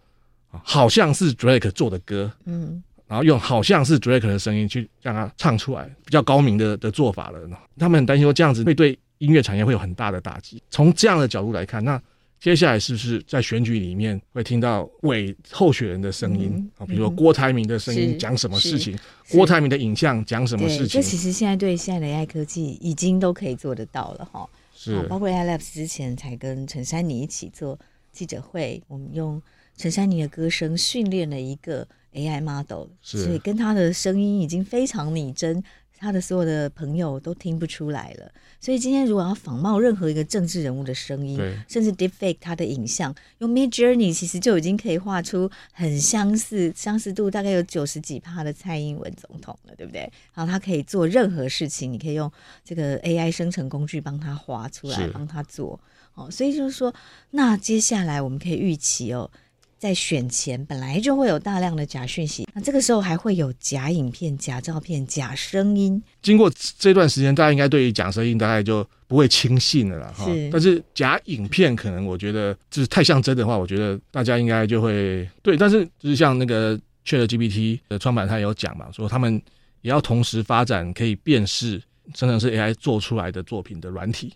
好像是 Drake 做的歌，嗯，然后用好像是 Drake 的声音去让他唱出来，比较高明的的做法了。他们很担心说这样子会对音乐产业会有很大的打击。从这样的角度来看，那接下来是不是在选举里面会听到伪候选人的声音啊？比如说郭台铭的声音讲什么事情，郭台铭的影像讲什么事情？这其实现在对现在的 AI 科技已经都可以做得到了哈。是，包括 AI Labs 之前才跟陈珊妮一起做记者会，我们用。陈珊妮的歌声训练了一个 AI model，是所以跟他的声音已经非常拟真，他的所有的朋友都听不出来了。所以今天如果要仿冒任何一个政治人物的声音，甚至 deepfake 他的影像，用 Midjourney 其实就已经可以画出很相似，相似度大概有九十几趴的蔡英文总统了，对不对？然后他可以做任何事情，你可以用这个 AI 生成工具帮他画出来，帮他做。哦，所以就是说，那接下来我们可以预期哦。在选前本来就会有大量的假讯息，那这个时候还会有假影片、假照片、假声音。经过这段时间，大家应该对于假声音大概就不会轻信了啦。哈是。但是假影片可能我觉得就是太像真的话，我觉得大家应该就会对。但是就是像那个 ChatGPT 的创办人他有讲嘛，说他们也要同时发展可以辨识生成式 AI 做出来的作品的软体。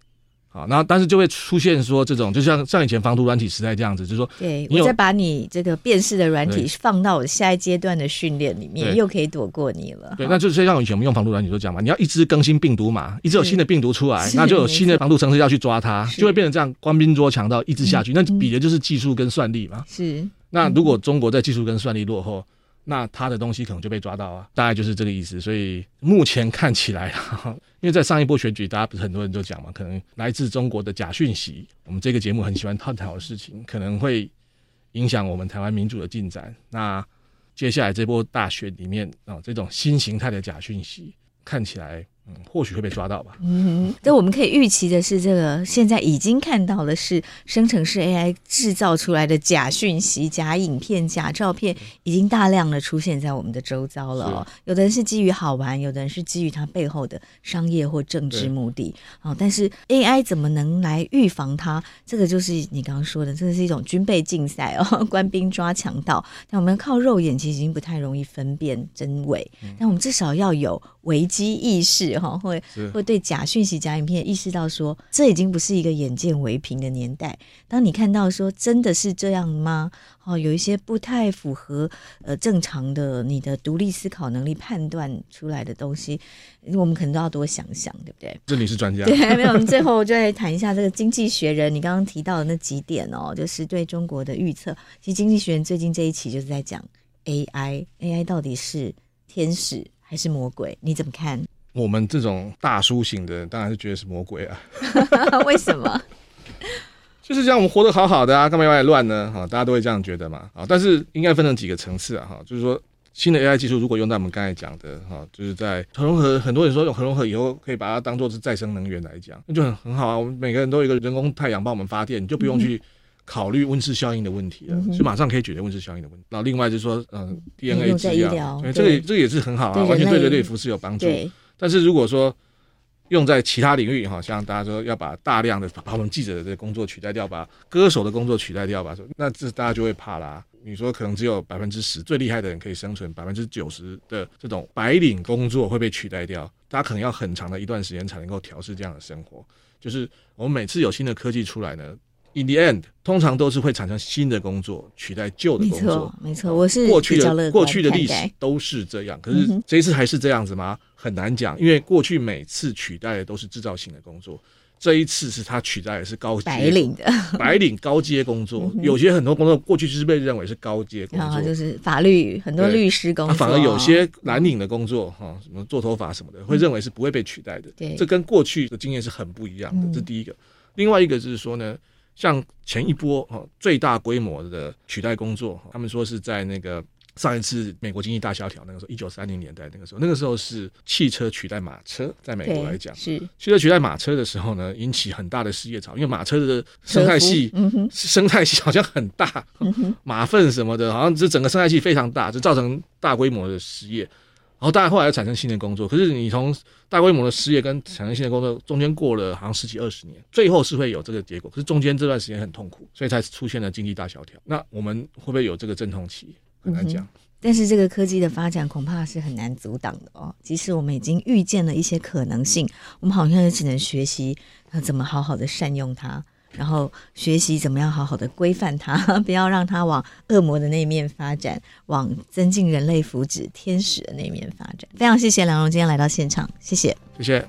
好，然后但是就会出现说这种，就像像以前防毒软体时代这样子，就是说，对我再把你这个辨识的软体放到我下一阶段的训练里面，又可以躲过你了。对，那就是像以前我们用防毒软体都讲嘛，你要一直更新病毒嘛，一直有新的病毒出来，那就有新的防毒程式要去抓它，就会变成这样官兵捉强盗一直下去，嗯、那比的就是技术跟算力嘛。是，那如果中国在技术跟算力落后。那他的东西可能就被抓到啊，大概就是这个意思。所以目前看起来，[laughs] 因为在上一波选举，大家不是很多人都讲嘛，可能来自中国的假讯息，我们这个节目很喜欢探讨的事情，可能会影响我们台湾民主的进展。那接下来这波大选里面啊，这种新形态的假讯息看起来。嗯，或许会被抓到吧。嗯，但我们可以预期的是，这个现在已经看到的是生成式 AI 制造出来的假讯息、假影片、假照片，已经大量的出现在我们的周遭了哦。有的人是基于好玩，有的人是基于它背后的商业或政治目的。哦，但是 AI 怎么能来预防它？这个就是你刚刚说的，这个是一种军备竞赛哦，[laughs] 官兵抓强盗。但我们靠肉眼其实已经不太容易分辨真伪，但我们至少要有危机意识。识哈，会是会对假讯息、假影片意识到说，这已经不是一个眼见为凭的年代。当你看到说真的是这样吗？哦，有一些不太符合呃正常的你的独立思考能力判断出来的东西，我们可能都要多想想，对不对？这里是专家。[laughs] 对，没有，我们最后就来谈一下这个《经济学人》，你刚刚提到的那几点哦，就是对中国的预测。其实《经济学人》最近这一期就是在讲 AI，AI 到底是天使还是魔鬼？你怎么看？我们这种大叔型的，当然是觉得是魔鬼啊。[laughs] 为什么？[laughs] 就是这样，我们活得好好的啊，干嘛要来乱呢？哈，大家都会这样觉得嘛。啊，但是应该分成几个层次啊。哈，就是说新的 AI 技术如果用在我们刚才讲的哈，就是在核融合，很多人说用核融合以后可以把它当做是再生能源来讲，那就很很好啊。我们每个人都有一个人工太阳帮我们发电，你就不用去考虑温室效应的问题了，就、嗯、马上可以解决温室效应的问题。然后另外就是说，嗯，DNA 治疗，对，这个这个也是很好啊，完全对人类福祉有帮助。但是如果说用在其他领域，哈，像大家说要把大量的把我们记者的这个工作取代掉，把歌手的工作取代掉吧，那这大家就会怕啦。你说可能只有百分之十最厉害的人可以生存，百分之九十的这种白领工作会被取代掉，大家可能要很长的一段时间才能够调试这样的生活。就是我们每次有新的科技出来呢。In the end，通常都是会产生新的工作取代旧的工作。没错，没错，我是过去的过去的历史都是这样。可是这一次还是这样子吗？很难讲，因为过去每次取代的都是制造型的工作，这一次是它取代的是高阶白领的 [laughs] 白领高阶工作。有些很多工作过去就是被认为是高阶工作，就是法律很多律师工作，反而有些蓝领的工作哈，什么做头发什么的，会认为是不会被取代的。对，这跟过去的经验是很不一样的。这第一个，另外一个就是说呢。像前一波哈最大规模的取代工作，他们说是在那个上一次美国经济大萧条那个时候，一九三零年代那个时候，那个时候是汽车取代马车，在美国来讲是汽车取代马车的时候呢，引起很大的失业潮，因为马车的生态系，嗯、生态系好像很大，嗯、马粪什么的，好像这整个生态系非常大，就造成大规模的失业。然后，当然后来又产生新的工作，可是你从大规模的失业跟产生新的工作中间过了好像十几二十年，最后是会有这个结果。可是中间这段时间很痛苦，所以才出现了经济大萧条。那我们会不会有这个阵痛期？很难讲。嗯。但是这个科技的发展恐怕是很难阻挡的哦。即使我们已经预见了一些可能性，我们好像也只能学习要怎么好好的善用它。然后学习怎么样好好的规范它，[laughs] 不要让它往恶魔的那一面发展，往增进人类福祉天使的那一面发展。非常谢谢梁荣今天来到现场，谢谢，谢谢，